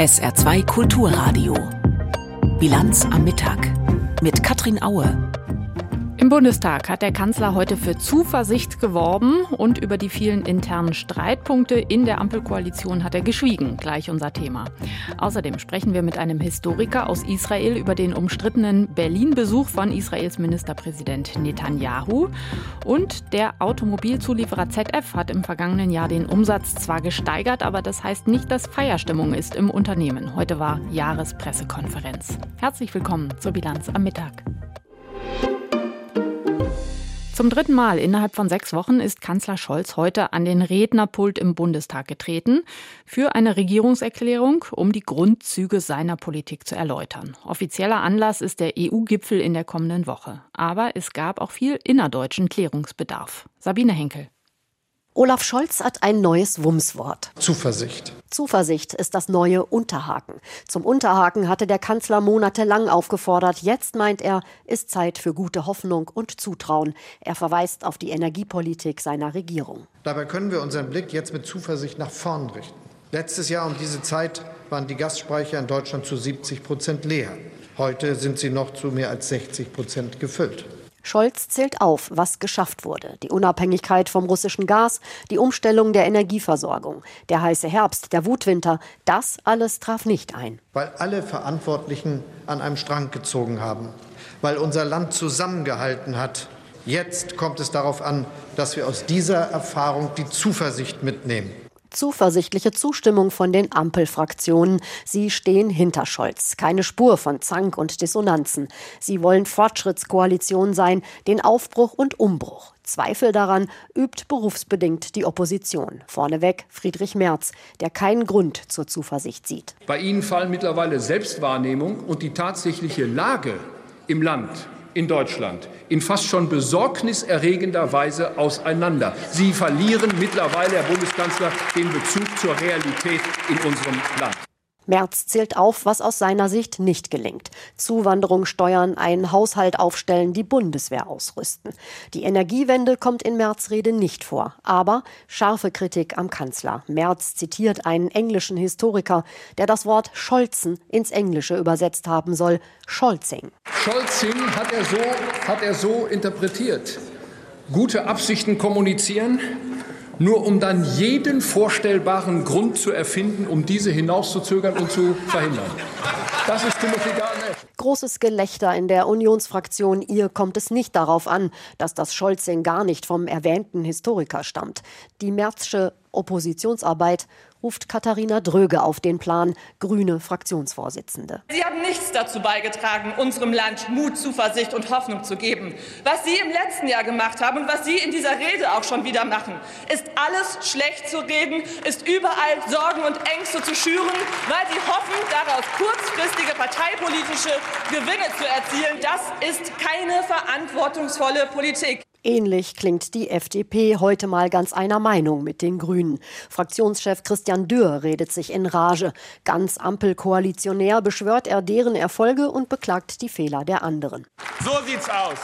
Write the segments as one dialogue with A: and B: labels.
A: SR2 Kulturradio. Bilanz am Mittag mit Katrin Aue.
B: Bundestag hat der Kanzler heute für Zuversicht geworben und über die vielen internen Streitpunkte in der Ampelkoalition hat er geschwiegen. Gleich unser Thema. Außerdem sprechen wir mit einem Historiker aus Israel über den umstrittenen Berlin-Besuch von Israels Ministerpräsident Netanyahu. Und der Automobilzulieferer ZF hat im vergangenen Jahr den Umsatz zwar gesteigert, aber das heißt nicht, dass Feierstimmung ist im Unternehmen. Heute war Jahrespressekonferenz. Herzlich willkommen zur Bilanz am Mittag. Zum dritten Mal innerhalb von sechs Wochen ist Kanzler Scholz heute an den Rednerpult im Bundestag getreten für eine Regierungserklärung, um die Grundzüge seiner Politik zu erläutern. Offizieller Anlass ist der EU-Gipfel in der kommenden Woche. Aber es gab auch viel innerdeutschen Klärungsbedarf. Sabine Henkel.
C: Olaf Scholz hat ein neues Wumswort.
D: Zuversicht.
C: Zuversicht ist das neue Unterhaken. Zum Unterhaken hatte der Kanzler monatelang aufgefordert. Jetzt meint er, ist Zeit für gute Hoffnung und Zutrauen. Er verweist auf die Energiepolitik seiner Regierung.
D: Dabei können wir unseren Blick jetzt mit Zuversicht nach vorn richten. Letztes Jahr um diese Zeit waren die Gasspeicher in Deutschland zu 70 Prozent leer. Heute sind sie noch zu mehr als 60 Prozent gefüllt.
C: Scholz zählt auf, was geschafft wurde. Die Unabhängigkeit vom russischen Gas, die Umstellung der Energieversorgung, der heiße Herbst, der Wutwinter, das alles traf nicht ein.
D: Weil alle Verantwortlichen an einem Strang gezogen haben, weil unser Land zusammengehalten hat. Jetzt kommt es darauf an, dass wir aus dieser Erfahrung die Zuversicht mitnehmen
C: zuversichtliche Zustimmung von den Ampelfraktionen. Sie stehen hinter Scholz. Keine Spur von Zank und Dissonanzen. Sie wollen Fortschrittskoalition sein, den Aufbruch und Umbruch. Zweifel daran übt berufsbedingt die Opposition. Vorneweg Friedrich Merz, der keinen Grund zur Zuversicht sieht.
E: Bei Ihnen fallen mittlerweile Selbstwahrnehmung und die tatsächliche Lage im Land in Deutschland in fast schon besorgniserregender Weise auseinander. Sie verlieren mittlerweile, Herr Bundeskanzler, den Bezug zur Realität in unserem Land.
C: Merz zählt auf, was aus seiner Sicht nicht gelingt. Zuwanderung steuern, einen Haushalt aufstellen, die Bundeswehr ausrüsten. Die Energiewende kommt in Merz Rede nicht vor, aber scharfe Kritik am Kanzler. Merz zitiert einen englischen Historiker, der das Wort Scholzen ins Englische übersetzt haben soll, Scholzing.
E: Scholzing hat er so, hat er so interpretiert. Gute Absichten kommunizieren, nur um dann jeden vorstellbaren Grund zu erfinden, um diese hinauszuzögern und zu verhindern. Das ist Timothy Garnett.
C: Großes Gelächter in der Unionsfraktion. Ihr kommt es nicht darauf an, dass das Scholzing gar nicht vom erwähnten Historiker stammt. Die Märzsche Oppositionsarbeit ruft Katharina Dröge auf den Plan, grüne Fraktionsvorsitzende.
F: Sie haben nichts dazu beigetragen, unserem Land Mut, Zuversicht und Hoffnung zu geben. Was Sie im letzten Jahr gemacht haben und was Sie in dieser Rede auch schon wieder machen, ist alles schlecht zu reden, ist überall Sorgen und Ängste zu schüren, weil Sie hoffen, daraus kurzfristige parteipolitische Gewinne zu erzielen. Das ist keine verantwortungsvolle Politik.
C: Ähnlich klingt die FDP heute mal ganz einer Meinung mit den Grünen. Fraktionschef Christian Dürr redet sich in Rage. Ganz ampelkoalitionär beschwört er deren Erfolge und beklagt die Fehler der anderen.
G: So sieht's aus.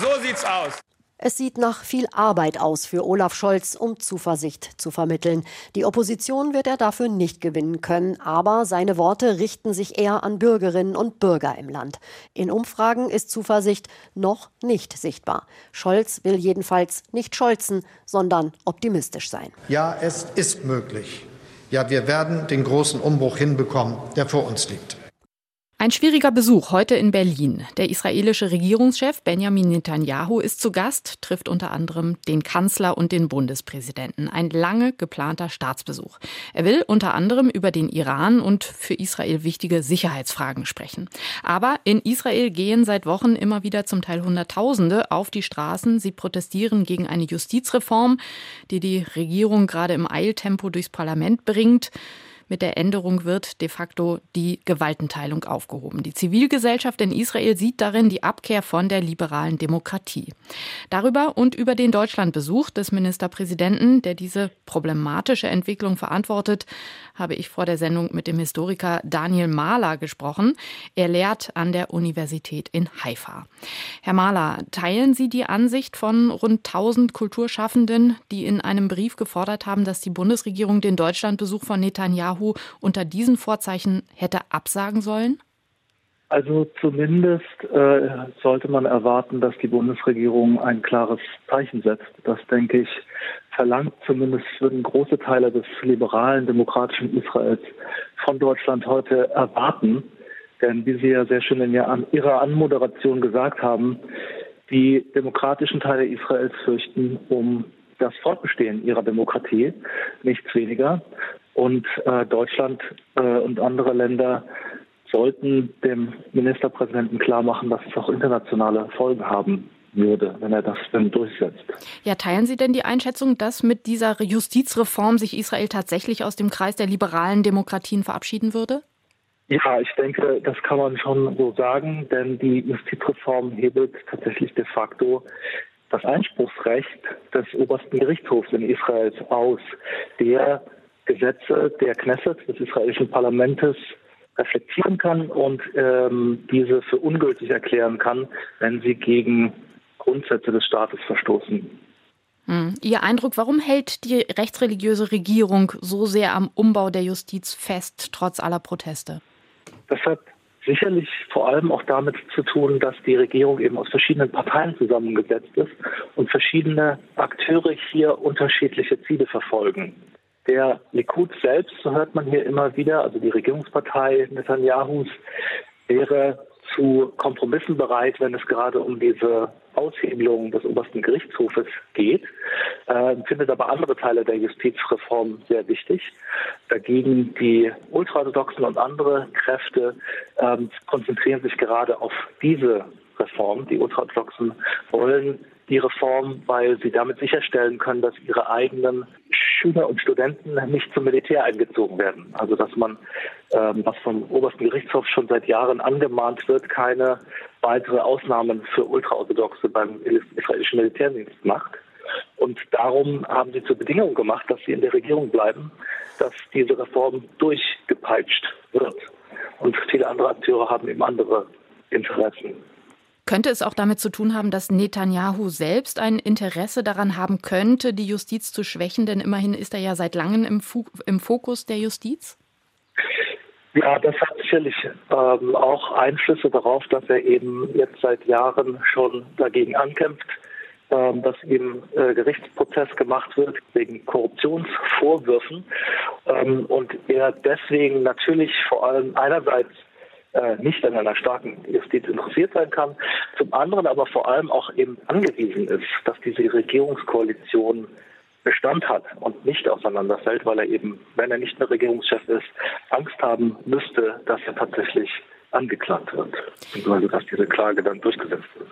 G: So sieht's aus.
C: Es sieht nach viel Arbeit aus für Olaf Scholz, um Zuversicht zu vermitteln. Die Opposition wird er dafür nicht gewinnen können, aber seine Worte richten sich eher an Bürgerinnen und Bürger im Land. In Umfragen ist Zuversicht noch nicht sichtbar. Scholz will jedenfalls nicht scholzen, sondern optimistisch sein.
D: Ja, es ist möglich. Ja, wir werden den großen Umbruch hinbekommen, der vor uns liegt.
B: Ein schwieriger Besuch heute in Berlin. Der israelische Regierungschef Benjamin Netanyahu ist zu Gast, trifft unter anderem den Kanzler und den Bundespräsidenten. Ein lange geplanter Staatsbesuch. Er will unter anderem über den Iran und für Israel wichtige Sicherheitsfragen sprechen. Aber in Israel gehen seit Wochen immer wieder zum Teil Hunderttausende auf die Straßen. Sie protestieren gegen eine Justizreform, die die Regierung gerade im Eiltempo durchs Parlament bringt. Mit der Änderung wird de facto die Gewaltenteilung aufgehoben. Die Zivilgesellschaft in Israel sieht darin die Abkehr von der liberalen Demokratie. Darüber und über den Deutschlandbesuch des Ministerpräsidenten, der diese problematische Entwicklung verantwortet, habe ich vor der Sendung mit dem Historiker Daniel Mahler gesprochen. Er lehrt an der Universität in Haifa. Herr Mahler, teilen Sie die Ansicht von rund 1000 Kulturschaffenden, die in einem Brief gefordert haben, dass die Bundesregierung den Deutschlandbesuch von Netanyahu Netanyahu unter diesen Vorzeichen hätte absagen sollen?
H: Also zumindest äh, sollte man erwarten, dass die Bundesregierung ein klares Zeichen setzt. Das, denke ich, verlangt zumindest würden große Teile des liberalen, demokratischen Israels von Deutschland heute erwarten. Denn wie Sie ja sehr schön in Ihrer Anmoderation gesagt haben, die demokratischen Teile Israels fürchten um das Fortbestehen ihrer Demokratie, nichts weniger. Und äh, Deutschland äh, und andere Länder sollten dem Ministerpräsidenten klar machen, dass es auch internationale Folgen haben würde, wenn er das dann durchsetzt.
B: Ja, teilen Sie denn die Einschätzung, dass mit dieser Justizreform sich Israel tatsächlich aus dem Kreis der liberalen Demokratien verabschieden würde?
H: Ja, ich denke, das kann man schon so sagen, denn die Justizreform hebelt tatsächlich de facto das Einspruchsrecht des obersten Gerichtshofs in Israel aus, der Gesetze der Knesset, des israelischen Parlaments, reflektieren kann und ähm, diese für ungültig erklären kann, wenn sie gegen Grundsätze des Staates verstoßen.
B: Hm. Ihr Eindruck, warum hält die rechtsreligiöse Regierung so sehr am Umbau der Justiz fest, trotz aller Proteste?
H: Das hat sicherlich vor allem auch damit zu tun, dass die Regierung eben aus verschiedenen Parteien zusammengesetzt ist und verschiedene Akteure hier unterschiedliche Ziele verfolgen. Der Likud selbst, so hört man hier immer wieder, also die Regierungspartei Netanyahus, wäre zu Kompromissen bereit, wenn es gerade um diese Aushebelung des obersten Gerichtshofes geht, äh, findet aber andere Teile der Justizreform sehr wichtig. Dagegen die ultraorthodoxen und andere Kräfte äh, konzentrieren sich gerade auf diese Reform. Die ultraorthodoxen wollen die Reform, weil sie damit sicherstellen können, dass ihre eigenen Schüler und Studenten nicht zum Militär eingezogen werden. Also dass man, ähm, was vom obersten Gerichtshof schon seit Jahren angemahnt wird, keine weitere Ausnahmen für Ultraorthodoxe beim israelischen Militärdienst macht. Und darum haben sie zur Bedingung gemacht, dass sie in der Regierung bleiben, dass diese Reform durchgepeitscht wird. Und viele andere Akteure haben eben andere Interessen.
B: Könnte es auch damit zu tun haben, dass Netanyahu selbst ein Interesse daran haben könnte, die Justiz zu schwächen? Denn immerhin ist er ja seit langem im, im Fokus der Justiz.
H: Ja, das hat sicherlich ähm, auch Einflüsse darauf, dass er eben jetzt seit Jahren schon dagegen ankämpft, ähm, dass ihm äh, Gerichtsprozess gemacht wird wegen Korruptionsvorwürfen ähm, und er deswegen natürlich vor allem einerseits nicht an einer starken Justiz interessiert sein kann, zum anderen aber vor allem auch eben angewiesen ist, dass diese Regierungskoalition Bestand hat und nicht auseinanderfällt, weil er eben, wenn er nicht mehr Regierungschef ist, Angst haben müsste, dass er tatsächlich angeklagt wird, also dass diese Klage dann durchgesetzt wird.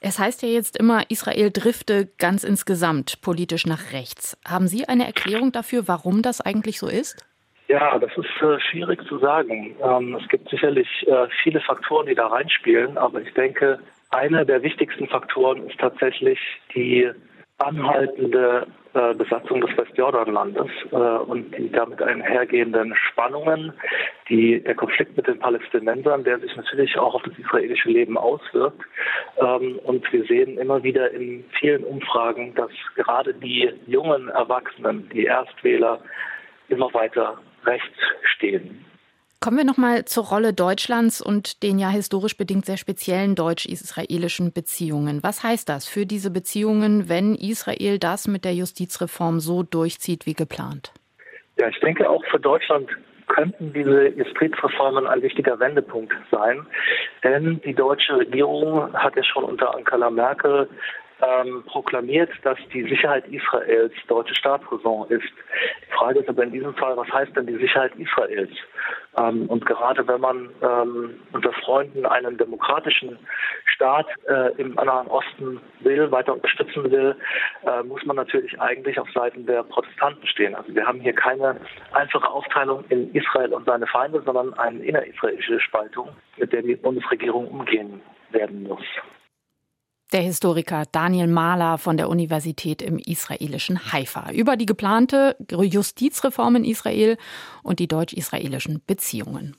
B: Es heißt ja jetzt immer, Israel drifte ganz insgesamt politisch nach rechts. Haben Sie eine Erklärung dafür, warum das eigentlich so ist?
H: Ja, das ist äh, schwierig zu sagen. Ähm, es gibt sicherlich äh, viele Faktoren, die da reinspielen, aber ich denke, einer der wichtigsten Faktoren ist tatsächlich die anhaltende äh, Besatzung des Westjordanlandes äh, und die damit einhergehenden Spannungen, die, der Konflikt mit den Palästinensern, der sich natürlich auch auf das israelische Leben auswirkt. Ähm, und wir sehen immer wieder in vielen Umfragen, dass gerade die jungen Erwachsenen, die Erstwähler, immer weiter rechts stehen.
B: Kommen wir nochmal zur Rolle Deutschlands und den ja historisch bedingt sehr speziellen deutsch-israelischen Beziehungen. Was heißt das für diese Beziehungen, wenn Israel das mit der Justizreform so durchzieht wie geplant?
H: Ja, ich denke auch für Deutschland könnten diese Justizreformen ein wichtiger Wendepunkt sein. Denn die deutsche Regierung hat ja schon unter Angela Merkel ähm, proklamiert, dass die Sicherheit Israels deutsche Staatsräson ist. Die Frage ist aber in diesem Fall, was heißt denn die Sicherheit Israels? Ähm, und gerade wenn man ähm, unter Freunden einen demokratischen Staat äh, im Nahen Osten will, weiter unterstützen will, äh, muss man natürlich eigentlich auf Seiten der Protestanten stehen. Also wir haben hier keine einfache Aufteilung in Israel und seine Feinde, sondern eine innerisraelische Spaltung, mit der die Bundesregierung umgehen werden muss.
B: Der Historiker Daniel Mahler von der Universität im israelischen Haifa über die geplante Justizreform in Israel und die deutsch-israelischen Beziehungen.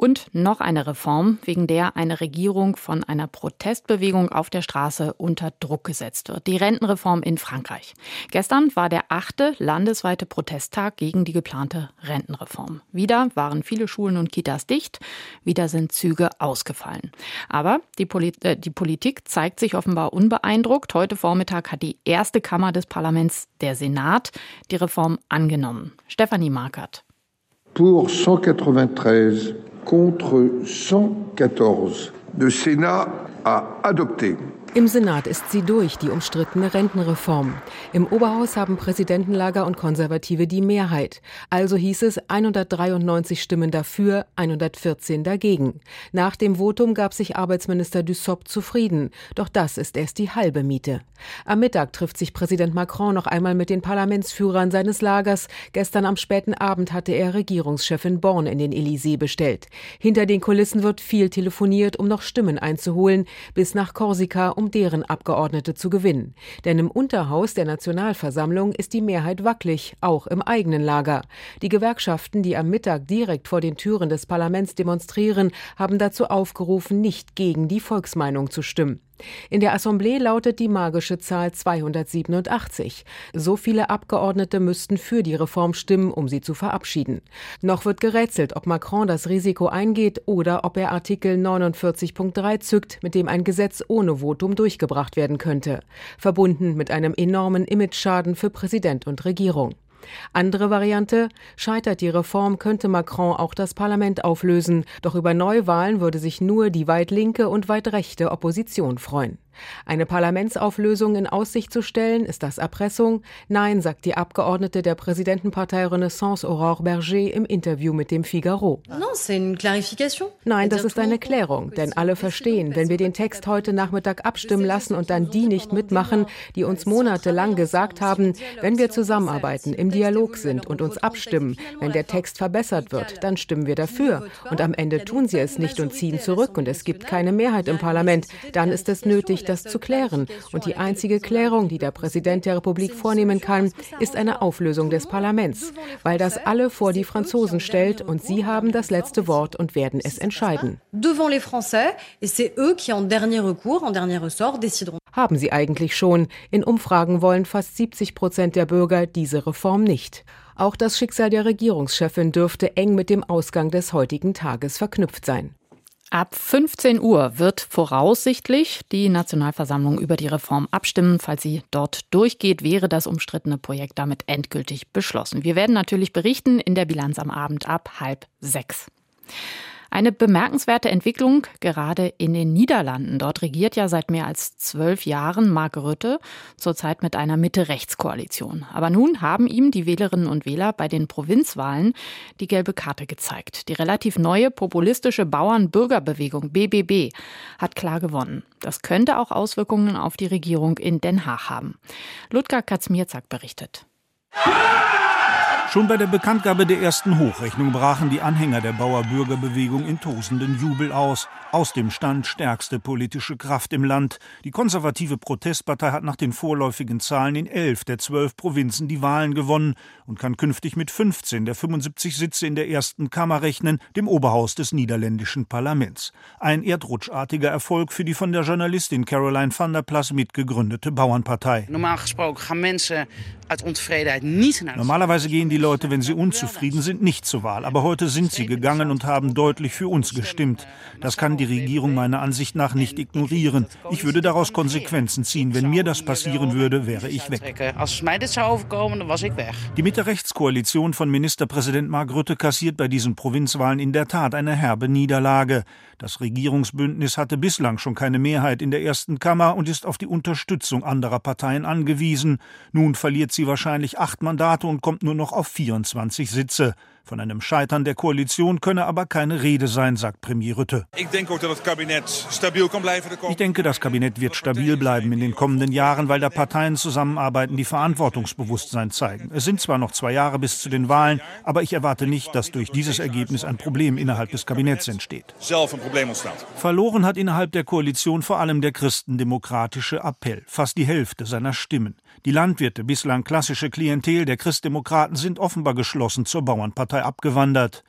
B: Und noch eine Reform, wegen der eine Regierung von einer Protestbewegung auf der Straße unter Druck gesetzt wird. Die Rentenreform in Frankreich. Gestern war der achte landesweite Protesttag gegen die geplante Rentenreform. Wieder waren viele Schulen und Kitas dicht, wieder sind Züge ausgefallen. Aber die, Polit äh, die Politik zeigt sich offenbar unbeeindruckt. Heute Vormittag hat die erste Kammer des Parlaments, der Senat, die Reform angenommen. Stefanie Markert.
I: Pour 193 contre 114. Le Sénat a adopté
J: im Senat ist sie durch, die umstrittene Rentenreform. Im Oberhaus haben Präsidentenlager und Konservative die Mehrheit. Also hieß es 193 Stimmen dafür, 114 dagegen. Nach dem Votum gab sich Arbeitsminister Dussopt zufrieden. Doch das ist erst die halbe Miete. Am Mittag trifft sich Präsident Macron noch einmal mit den Parlamentsführern seines Lagers. Gestern am späten Abend hatte er Regierungschefin Born in den Élysée bestellt. Hinter den Kulissen wird viel telefoniert, um noch Stimmen einzuholen, bis nach Korsika um deren Abgeordnete zu gewinnen. Denn im Unterhaus der Nationalversammlung ist die Mehrheit wackelig, auch im eigenen Lager. Die Gewerkschaften, die am Mittag direkt vor den Türen des Parlaments demonstrieren, haben dazu aufgerufen, nicht gegen die Volksmeinung zu stimmen. In der Assemblée lautet die magische Zahl 287. So viele Abgeordnete müssten für die Reform stimmen, um sie zu verabschieden. Noch wird gerätselt, ob Macron das Risiko eingeht oder ob er Artikel 49.3 zückt, mit dem ein Gesetz ohne Votum durchgebracht werden könnte. Verbunden mit einem enormen Imageschaden für Präsident und Regierung. Andere Variante, scheitert die Reform, könnte Macron auch das Parlament auflösen, doch über Neuwahlen würde sich nur die weit linke und weit rechte Opposition freuen. Eine Parlamentsauflösung in Aussicht zu stellen, ist das Erpressung? Nein, sagt die Abgeordnete der Präsidentenpartei Renaissance Aurore Berger im Interview mit dem Figaro. Nein, das ist eine Klärung, denn alle verstehen, wenn wir den Text heute Nachmittag abstimmen lassen und dann die nicht mitmachen, die uns monatelang gesagt haben, wenn wir zusammenarbeiten, im Dialog sind und uns abstimmen, wenn der Text verbessert wird, dann stimmen wir dafür. Und am Ende tun sie es nicht und ziehen zurück und es gibt keine Mehrheit im Parlament. Dann ist es nötig, das zu klären. Und die einzige Klärung, die der Präsident der Republik vornehmen kann, ist eine Auflösung des Parlaments, weil das alle vor die Franzosen stellt und sie haben das letzte Wort und werden es entscheiden. Haben sie eigentlich schon. In Umfragen wollen fast 70 Prozent der Bürger diese Reform nicht. Auch das Schicksal der Regierungschefin dürfte eng mit dem Ausgang des heutigen Tages verknüpft sein.
B: Ab 15 Uhr wird voraussichtlich die Nationalversammlung über die Reform abstimmen. Falls sie dort durchgeht, wäre das umstrittene Projekt damit endgültig beschlossen. Wir werden natürlich berichten in der Bilanz am Abend ab halb sechs. Eine bemerkenswerte Entwicklung gerade in den Niederlanden. Dort regiert ja seit mehr als zwölf Jahren Mark Rutte, zurzeit mit einer Mitte-Rechts-Koalition. Aber nun haben ihm die Wählerinnen und Wähler bei den Provinzwahlen die gelbe Karte gezeigt. Die relativ neue populistische Bauern-Bürgerbewegung BBB hat klar gewonnen. Das könnte auch Auswirkungen auf die Regierung in Den Haag haben. Ludger Katzmierzak berichtet.
K: Schon bei der Bekanntgabe der ersten Hochrechnung brachen die Anhänger der Bauer-Bürgerbewegung in tosenden Jubel aus. Aus dem Stand stärkste politische Kraft im Land. Die konservative Protestpartei hat nach den vorläufigen Zahlen in elf der zwölf Provinzen die Wahlen gewonnen und kann künftig mit 15 der 75 Sitze in der ersten Kammer rechnen, dem Oberhaus des niederländischen Parlaments. Ein erdrutschartiger Erfolg für die von der Journalistin Caroline van der Plas mitgegründete Bauernpartei. Normalerweise gehen die Leute, wenn sie unzufrieden sind, nicht zur Wahl. Aber heute sind sie gegangen und haben deutlich für uns gestimmt. Das kann die Regierung meiner Ansicht nach nicht ignorieren. Ich würde daraus Konsequenzen ziehen. Wenn mir das passieren würde, wäre ich weg. Die Mitte-Rechts-Koalition von Ministerpräsident Mark Rutte kassiert bei diesen Provinzwahlen in der Tat eine herbe Niederlage. Das Regierungsbündnis hatte bislang schon keine Mehrheit in der ersten Kammer und ist auf die Unterstützung anderer Parteien angewiesen. Nun verliert sie wahrscheinlich acht Mandate und kommt nur noch auf 24 Sitze. Von einem Scheitern der Koalition könne aber keine Rede sein, sagt Premier Rutte. Ich denke, das Kabinett wird stabil bleiben in den kommenden Jahren, weil da Parteien zusammenarbeiten, die Verantwortungsbewusstsein zeigen. Es sind zwar noch zwei Jahre bis zu den Wahlen, aber ich erwarte nicht, dass durch dieses Ergebnis ein Problem innerhalb des Kabinetts entsteht. Verloren hat innerhalb der Koalition vor allem der christendemokratische Appell, fast die Hälfte seiner Stimmen. Die Landwirte, bislang klassische Klientel der Christdemokraten, sind offenbar geschlossen zur Bauernpartei abgewandert.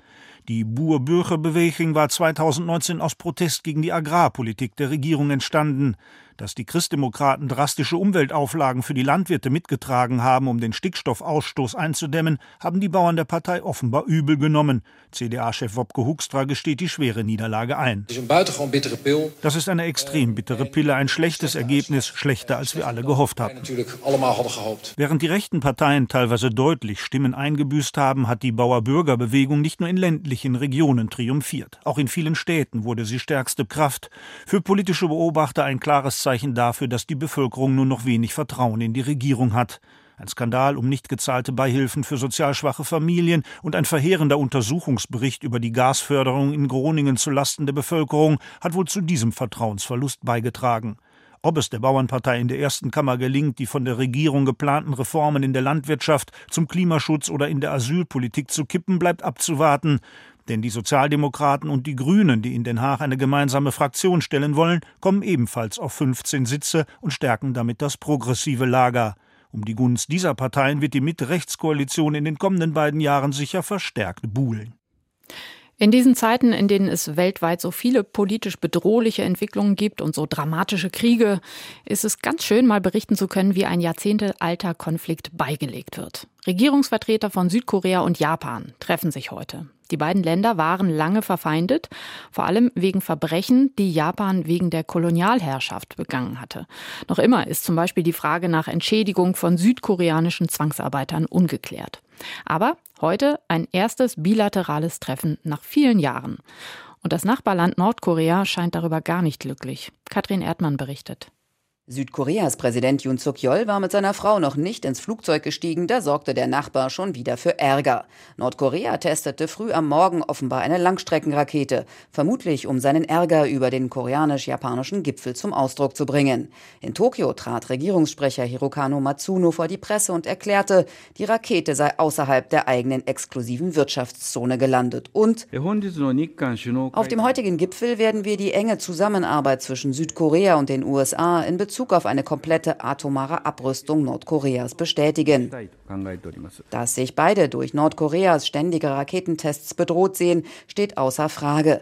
K: Die Buur-Bürger-Bewegung war 2019 aus Protest gegen die Agrarpolitik der Regierung entstanden. Dass die Christdemokraten drastische Umweltauflagen für die Landwirte mitgetragen haben, um den Stickstoffausstoß einzudämmen, haben die Bauern der Partei offenbar übel genommen. CDA-Chef Wopke Hoekstra gesteht die schwere Niederlage ein. Das ist eine extrem bittere Pille, ein schlechtes Ergebnis, schlechter als wir alle gehofft hatten. Während die rechten Parteien teilweise deutlich Stimmen eingebüßt haben, hat die Bauer-Bürger-Bewegung nicht nur in ländlichen Regionen triumphiert. Auch in vielen Städten wurde sie stärkste Kraft. Für politische Beobachter ein klares Zeichen Anzeichen dafür, dass die Bevölkerung nur noch wenig Vertrauen in die Regierung hat. Ein Skandal um nicht gezahlte Beihilfen für sozial schwache Familien und ein verheerender Untersuchungsbericht über die Gasförderung in Groningen zu Lasten der Bevölkerung hat wohl zu diesem Vertrauensverlust beigetragen. Ob es der Bauernpartei in der ersten Kammer gelingt, die von der Regierung geplanten Reformen in der Landwirtschaft, zum Klimaschutz oder in der Asylpolitik zu kippen, bleibt abzuwarten. Denn die Sozialdemokraten und die Grünen, die in Den Haag eine gemeinsame Fraktion stellen wollen, kommen ebenfalls auf 15 Sitze und stärken damit das progressive Lager. Um die Gunst dieser Parteien wird die Mitte-Rechts-Koalition in den kommenden beiden Jahren sicher verstärkt buhlen.
B: In diesen Zeiten, in denen es weltweit so viele politisch bedrohliche Entwicklungen gibt und so dramatische Kriege, ist es ganz schön, mal berichten zu können, wie ein jahrzehntealter Konflikt beigelegt wird. Regierungsvertreter von Südkorea und Japan treffen sich heute. Die beiden Länder waren lange verfeindet, vor allem wegen Verbrechen, die Japan wegen der Kolonialherrschaft begangen hatte. Noch immer ist zum Beispiel die Frage nach Entschädigung von südkoreanischen Zwangsarbeitern ungeklärt. Aber heute ein erstes bilaterales Treffen nach vielen Jahren. Und das Nachbarland Nordkorea scheint darüber gar nicht glücklich. Katrin Erdmann berichtet.
L: Südkoreas Präsident Yoon Suk-yeol war mit seiner Frau noch nicht ins Flugzeug gestiegen, da sorgte der Nachbar schon wieder für Ärger. Nordkorea testete früh am Morgen offenbar eine Langstreckenrakete, vermutlich um seinen Ärger über den koreanisch-japanischen Gipfel zum Ausdruck zu bringen. In Tokio trat Regierungssprecher Hirokano Matsuno vor die Presse und erklärte, die Rakete sei außerhalb der eigenen exklusiven Wirtschaftszone gelandet und auf dem heutigen Gipfel werden wir die enge Zusammenarbeit zwischen Südkorea und den USA in Bezug Bezug auf eine komplette atomare Abrüstung Nordkoreas bestätigen. Dass sich beide durch Nordkoreas ständige Raketentests bedroht sehen, steht außer Frage.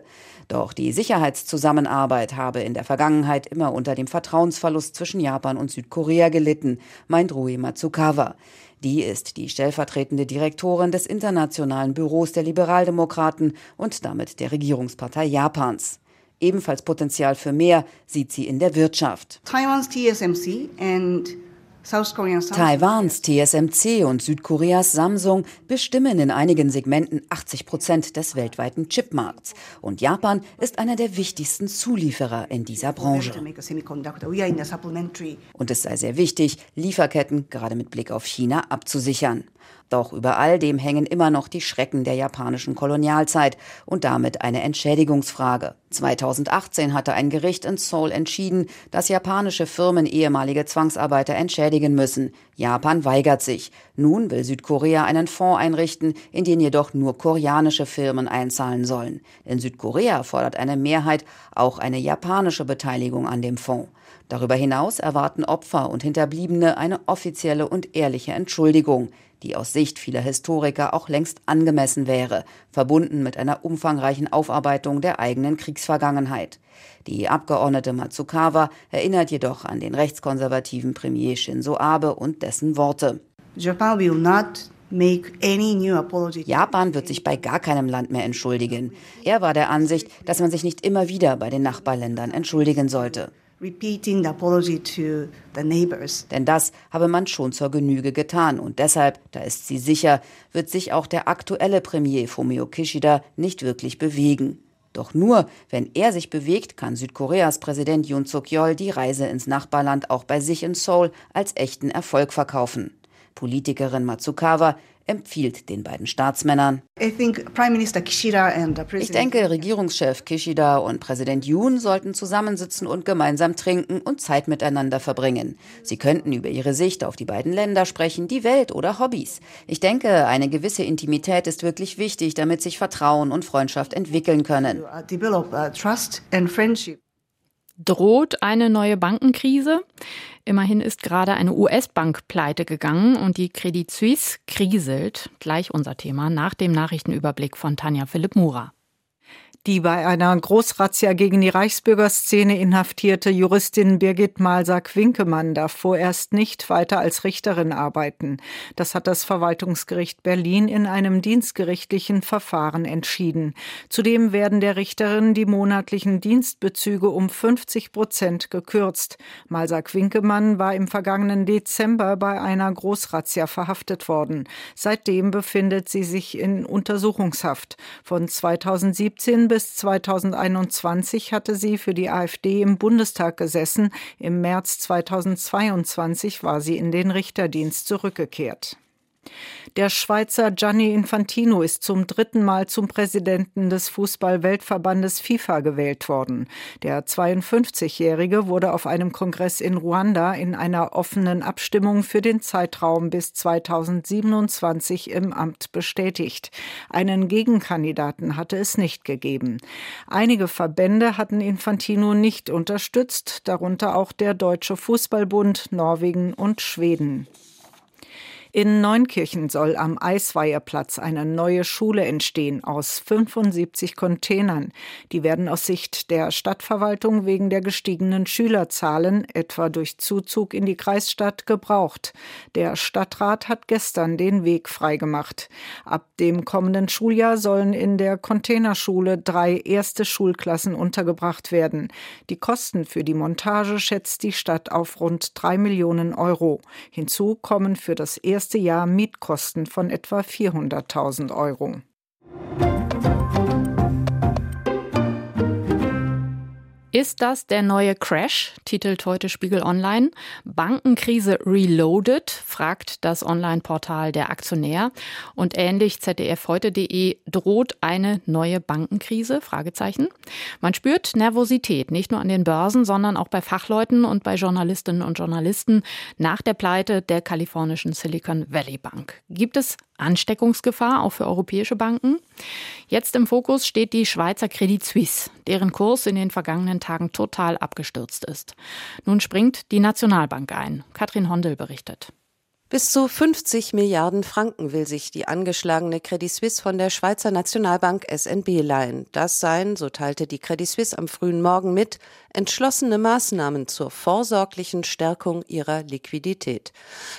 L: Doch die Sicherheitszusammenarbeit habe in der Vergangenheit immer unter dem Vertrauensverlust zwischen Japan und Südkorea gelitten, meint Rui Matsukawa. Die ist die stellvertretende Direktorin des Internationalen Büros der Liberaldemokraten und damit der Regierungspartei Japans. Ebenfalls Potenzial für mehr sieht sie in der Wirtschaft. Taiwans TSMC and Taiwans TSMC und Südkoreas Samsung bestimmen in einigen Segmenten 80 Prozent des weltweiten Chipmarkts. Und Japan ist einer der wichtigsten Zulieferer in dieser Branche. Und es sei sehr wichtig, Lieferketten gerade mit Blick auf China abzusichern. Doch über all dem hängen immer noch die Schrecken der japanischen Kolonialzeit und damit eine Entschädigungsfrage. 2018 hatte ein Gericht in Seoul entschieden, dass japanische Firmen ehemalige Zwangsarbeiter entschädigen müssen. Japan weigert sich. Nun will Südkorea einen Fonds einrichten, in den jedoch nur koreanische Firmen einzahlen sollen. In Südkorea fordert eine Mehrheit auch eine japanische Beteiligung an dem Fonds. Darüber hinaus erwarten Opfer und Hinterbliebene eine offizielle und ehrliche Entschuldigung die aus Sicht vieler Historiker auch längst angemessen wäre, verbunden mit einer umfangreichen Aufarbeitung der eigenen Kriegsvergangenheit. Die Abgeordnete Matsukawa erinnert jedoch an den rechtskonservativen Premier Shinzo Abe und dessen Worte. Japan wird sich bei gar keinem Land mehr entschuldigen. Er war der Ansicht, dass man sich nicht immer wieder bei den Nachbarländern entschuldigen sollte Denn das habe man schon zur Genüge getan und deshalb, da ist sie sicher, wird sich auch der aktuelle Premier Fumio Kishida nicht wirklich bewegen. Doch nur, wenn er sich bewegt, kann Südkoreas Präsident Yoon Suk-yeol die Reise ins Nachbarland auch bei sich in Seoul als echten Erfolg verkaufen. Politikerin Matsukawa empfiehlt den beiden Staatsmännern. Ich denke, Regierungschef Kishida und Präsident Yoon sollten zusammensitzen und gemeinsam trinken und Zeit miteinander verbringen. Sie könnten über ihre Sicht auf die beiden Länder sprechen, die Welt oder Hobbys. Ich denke, eine gewisse Intimität ist wirklich wichtig, damit sich Vertrauen und Freundschaft entwickeln können.
B: droht eine neue Bankenkrise. Immerhin ist gerade eine US-Bank pleite gegangen und die Credit Suisse kriselt. Gleich unser Thema nach dem Nachrichtenüberblick von Tanja Philipp Mura.
M: Die bei einer Großrazzia gegen die Reichsbürgerszene inhaftierte Juristin Birgit Malsack-Winkemann darf vorerst nicht weiter als Richterin arbeiten. Das hat das Verwaltungsgericht Berlin in einem dienstgerichtlichen Verfahren entschieden. Zudem werden der Richterin die monatlichen Dienstbezüge um 50 Prozent gekürzt. Malsack-Winkemann war im vergangenen Dezember bei einer Großrazzia verhaftet worden. Seitdem befindet sie sich in Untersuchungshaft. Von 2017 bis bis 2021 hatte sie für die AfD im Bundestag gesessen. Im März 2022 war sie in den Richterdienst zurückgekehrt. Der Schweizer Gianni Infantino ist zum dritten Mal zum Präsidenten des Fußball-Weltverbandes FIFA gewählt worden. Der 52-Jährige wurde auf einem Kongress in Ruanda in einer offenen Abstimmung für den Zeitraum bis 2027 im Amt bestätigt. Einen Gegenkandidaten hatte es nicht gegeben. Einige Verbände hatten Infantino nicht unterstützt, darunter auch der Deutsche Fußballbund, Norwegen und Schweden. In Neunkirchen soll am Eisweiherplatz eine neue Schule entstehen aus 75 Containern. Die werden aus Sicht der Stadtverwaltung wegen der gestiegenen Schülerzahlen, etwa durch Zuzug in die Kreisstadt, gebraucht. Der Stadtrat hat gestern den Weg freigemacht. Ab dem kommenden Schuljahr sollen in der Containerschule drei erste Schulklassen untergebracht werden. Die Kosten für die Montage schätzt die Stadt auf rund drei Millionen Euro. Hinzu kommen für das erste erste Jahr Mietkosten von etwa 400.000 Euro.
B: Ist das der neue Crash? titelt heute Spiegel Online. Bankenkrise reloaded, fragt das Online-Portal der Aktionär. Und ähnlich zdfheute.de droht eine neue Bankenkrise? Fragezeichen. Man spürt Nervosität, nicht nur an den Börsen, sondern auch bei Fachleuten und bei Journalistinnen und Journalisten nach der Pleite der kalifornischen Silicon Valley Bank. Gibt es Ansteckungsgefahr auch für europäische Banken? Jetzt im Fokus steht die Schweizer Credit Suisse, deren Kurs in den vergangenen Tagen total abgestürzt ist. Nun springt die Nationalbank ein. Katrin Hondel berichtet.
N: Bis zu 50 Milliarden Franken will sich die angeschlagene Credit Suisse von der Schweizer Nationalbank SNB leihen. Das seien, so teilte die Credit Suisse am frühen Morgen mit, entschlossene Maßnahmen zur vorsorglichen Stärkung ihrer Liquidität.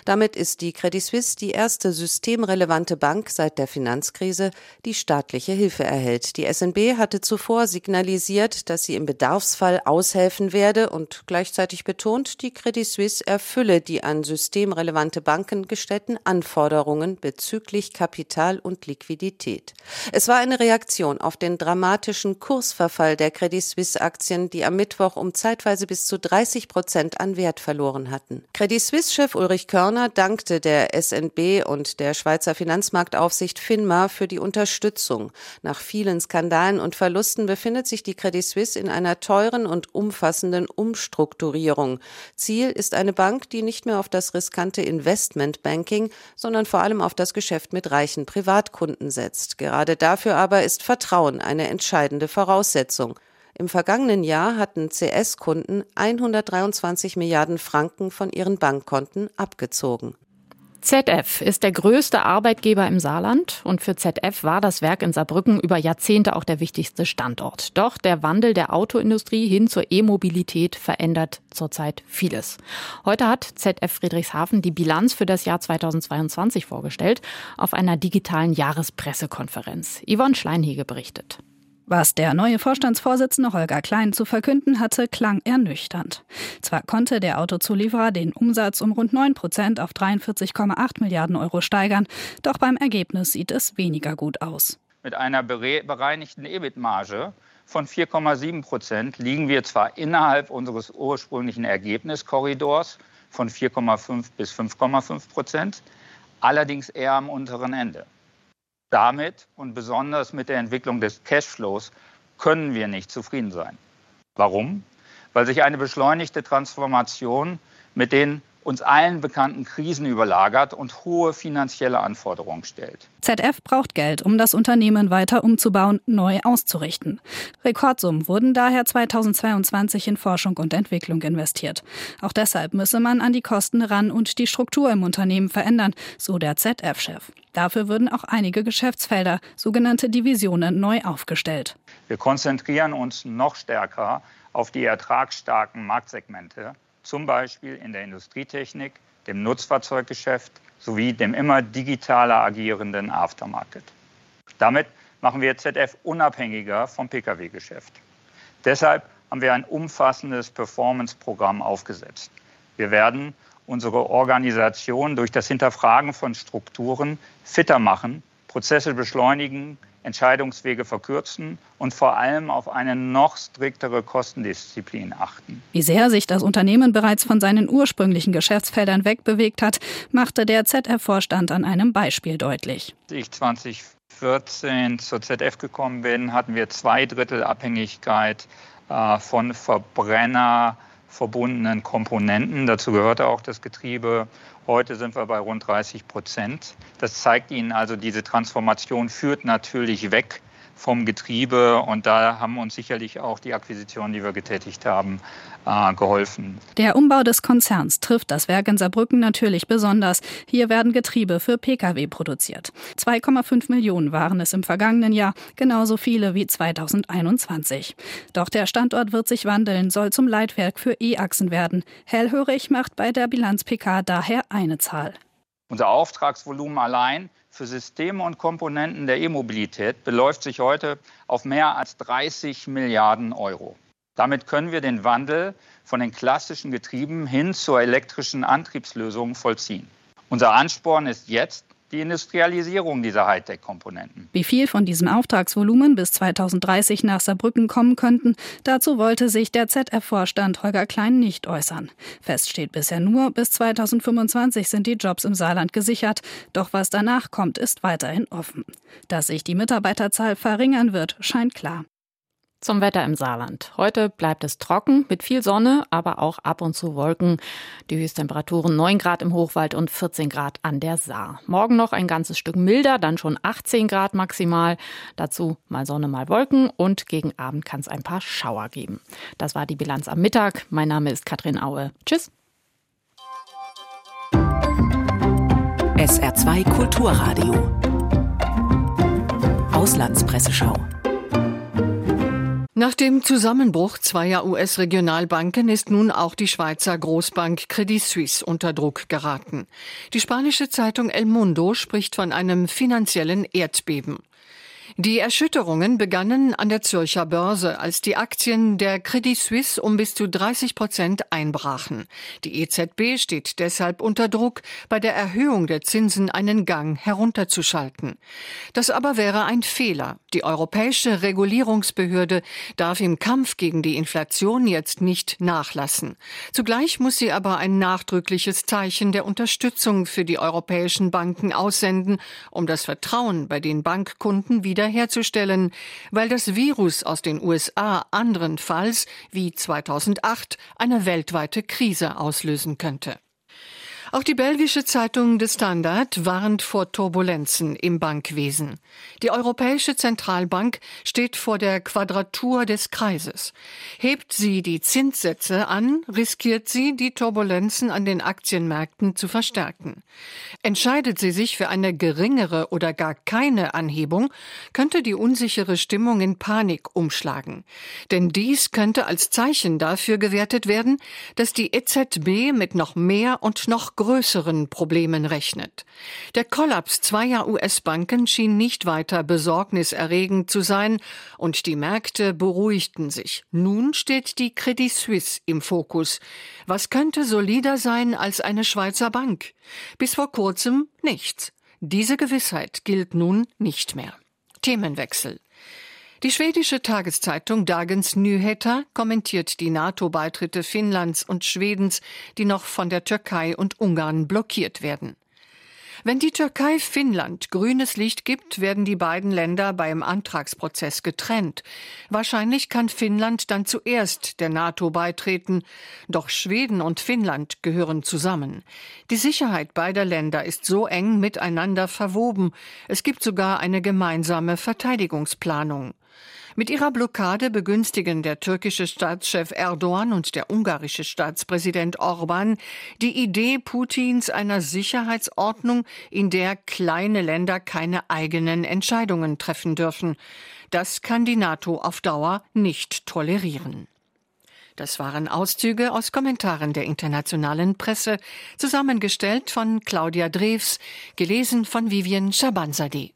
N: Damit ist die Credit Suisse die erste systemrelevante Bank seit der Finanzkrise, die staatliche Hilfe erhält. Die SNB hatte zuvor signalisiert, dass sie im Bedarfsfall aushelfen werde und gleichzeitig betont, die Credit Suisse erfülle die an systemrelevante Banken gestellten Anforderungen bezüglich Kapital und Liquidität. Es war eine Reaktion auf den dramatischen Kursverfall der Credit Suisse Aktien, die am Mittwoch Mittwoch um zeitweise bis zu 30 Prozent an Wert verloren hatten. Credit Suisse-Chef Ulrich Körner dankte der SNB und der Schweizer Finanzmarktaufsicht FINMA für die Unterstützung. Nach vielen Skandalen und Verlusten befindet sich die Credit Suisse in einer teuren und umfassenden Umstrukturierung. Ziel ist eine Bank, die nicht mehr auf das riskante Investmentbanking, sondern vor allem auf das Geschäft mit reichen Privatkunden setzt. Gerade dafür aber ist Vertrauen eine entscheidende Voraussetzung. Im vergangenen Jahr hatten CS-Kunden 123 Milliarden Franken von ihren Bankkonten abgezogen.
B: ZF ist der größte Arbeitgeber im Saarland und für ZF war das Werk in Saarbrücken über Jahrzehnte auch der wichtigste Standort. Doch der Wandel der Autoindustrie hin zur E-Mobilität verändert zurzeit vieles. Heute hat ZF Friedrichshafen die Bilanz für das Jahr 2022 vorgestellt auf einer digitalen Jahrespressekonferenz. Yvonne Schleinhege berichtet.
O: Was der neue Vorstandsvorsitzende Holger Klein zu verkünden hatte, klang ernüchternd. Zwar konnte der Autozulieferer den Umsatz um rund 9 Prozent auf 43,8 Milliarden Euro steigern, doch beim Ergebnis sieht es weniger gut aus.
P: Mit einer bereinigten EBIT-Marge von 4,7 Prozent liegen wir zwar innerhalb unseres ursprünglichen Ergebniskorridors von 4,5 bis 5,5 Prozent, allerdings eher am unteren Ende. Damit und besonders mit der Entwicklung des Cashflows können wir nicht zufrieden sein. Warum? Weil sich eine beschleunigte Transformation mit den uns allen bekannten Krisen überlagert und hohe finanzielle Anforderungen stellt.
O: ZF braucht Geld, um das Unternehmen weiter umzubauen, neu auszurichten. Rekordsummen wurden daher 2022 in Forschung und Entwicklung investiert. Auch deshalb müsse man an die Kosten ran und die Struktur im Unternehmen verändern, so der ZF-Chef. Dafür würden auch einige Geschäftsfelder, sogenannte Divisionen, neu aufgestellt.
P: Wir konzentrieren uns noch stärker auf die ertragsstarken Marktsegmente zum Beispiel in der Industrietechnik, dem Nutzfahrzeuggeschäft sowie dem immer digitaler agierenden Aftermarket. Damit machen wir ZF unabhängiger vom Pkw-Geschäft. Deshalb haben wir ein umfassendes Performance-Programm aufgesetzt. Wir werden unsere Organisation durch das Hinterfragen von Strukturen fitter machen, Prozesse beschleunigen, Entscheidungswege verkürzen und vor allem auf eine noch striktere Kostendisziplin achten.
O: Wie sehr sich das Unternehmen bereits von seinen ursprünglichen Geschäftsfeldern wegbewegt hat, machte der ZF-Vorstand an einem Beispiel deutlich.
P: Ich 2014 zur ZF gekommen bin, hatten wir zwei Drittel Abhängigkeit äh, von Verbrenner verbundenen Komponenten. Dazu gehörte auch das Getriebe Heute sind wir bei rund 30 Prozent. Das zeigt Ihnen also, diese Transformation führt natürlich weg vom Getriebe. Und da haben uns sicherlich auch die Akquisitionen, die wir getätigt haben, äh, geholfen.
O: Der Umbau des Konzerns trifft das Werk in Saarbrücken natürlich besonders. Hier werden Getriebe für Pkw produziert. 2,5 Millionen waren es im vergangenen Jahr, genauso viele wie 2021. Doch der Standort wird sich wandeln, soll zum Leitwerk für E-Achsen werden. Hellhörig macht bei der Bilanz PK daher eine Zahl.
P: Unser Auftragsvolumen allein für Systeme und Komponenten der E-Mobilität beläuft sich heute auf mehr als 30 Milliarden Euro. Damit können wir den Wandel von den klassischen Getrieben hin zur elektrischen Antriebslösung vollziehen. Unser Ansporn ist jetzt, die Industrialisierung dieser Hightech-Komponenten.
O: Wie viel von diesem Auftragsvolumen bis 2030 nach Saarbrücken kommen könnten, dazu wollte sich der ZF-Vorstand Holger Klein nicht äußern. Fest steht bisher nur, bis 2025 sind die Jobs im Saarland gesichert. Doch was danach kommt, ist weiterhin offen. Dass sich die Mitarbeiterzahl verringern wird, scheint klar.
B: Zum Wetter im Saarland. Heute bleibt es trocken mit viel Sonne, aber auch ab und zu Wolken. Die Höchsttemperaturen 9 Grad im Hochwald und 14 Grad an der Saar. Morgen noch ein ganzes Stück milder, dann schon 18 Grad maximal. Dazu mal Sonne, mal Wolken und gegen Abend kann es ein paar Schauer geben. Das war die Bilanz am Mittag. Mein Name ist Katrin Aue. Tschüss.
A: SR2 Kulturradio. Auslandspresseschau.
Q: Nach dem Zusammenbruch zweier US-Regionalbanken ist nun auch die Schweizer Großbank Credit Suisse unter Druck geraten. Die spanische Zeitung El Mundo spricht von einem finanziellen Erdbeben. Die Erschütterungen begannen an der Zürcher Börse, als die Aktien der Credit Suisse um bis zu 30 Prozent einbrachen. Die EZB steht deshalb unter Druck, bei der Erhöhung der Zinsen einen Gang herunterzuschalten. Das aber wäre ein Fehler. Die europäische Regulierungsbehörde darf im Kampf gegen die Inflation jetzt nicht nachlassen. Zugleich muss sie aber ein nachdrückliches Zeichen der Unterstützung für die europäischen Banken aussenden, um das Vertrauen bei den Bankkunden wieder wiederherzustellen, weil das Virus aus den USA anderenfalls, wie 2008, eine weltweite Krise auslösen könnte. Auch die belgische Zeitung The Standard warnt vor Turbulenzen im Bankwesen. Die Europäische Zentralbank steht vor der Quadratur des Kreises. Hebt sie die Zinssätze an, riskiert sie, die Turbulenzen an den Aktienmärkten zu verstärken. Entscheidet sie sich für eine geringere oder gar keine Anhebung, könnte die unsichere Stimmung in Panik umschlagen. Denn dies könnte als Zeichen dafür gewertet werden, dass die EZB mit noch mehr und noch größeren Problemen rechnet. Der Kollaps zweier US-Banken schien nicht weiter besorgniserregend zu sein und die Märkte beruhigten sich. Nun steht die Credit Suisse im Fokus. Was könnte solider sein als eine Schweizer Bank? Bis vor kurzem nichts. Diese Gewissheit gilt nun nicht mehr. Themenwechsel. Die schwedische Tageszeitung Dagens Nyheter kommentiert die NATO-Beitritte Finnlands und Schwedens, die noch von der Türkei und Ungarn blockiert werden. Wenn die Türkei Finnland grünes Licht gibt, werden die beiden Länder beim Antragsprozess getrennt. Wahrscheinlich kann Finnland dann zuerst der NATO beitreten. Doch Schweden und Finnland gehören zusammen. Die Sicherheit beider Länder ist so eng miteinander verwoben. Es gibt sogar eine gemeinsame Verteidigungsplanung. Mit ihrer Blockade begünstigen der türkische Staatschef Erdogan und der ungarische Staatspräsident Orban die Idee Putins einer Sicherheitsordnung, in der kleine Länder keine eigenen Entscheidungen treffen dürfen. Das kann die NATO auf Dauer nicht tolerieren. Das waren Auszüge aus Kommentaren der internationalen Presse, zusammengestellt von Claudia Drews, gelesen von Vivian Schabanzadeh.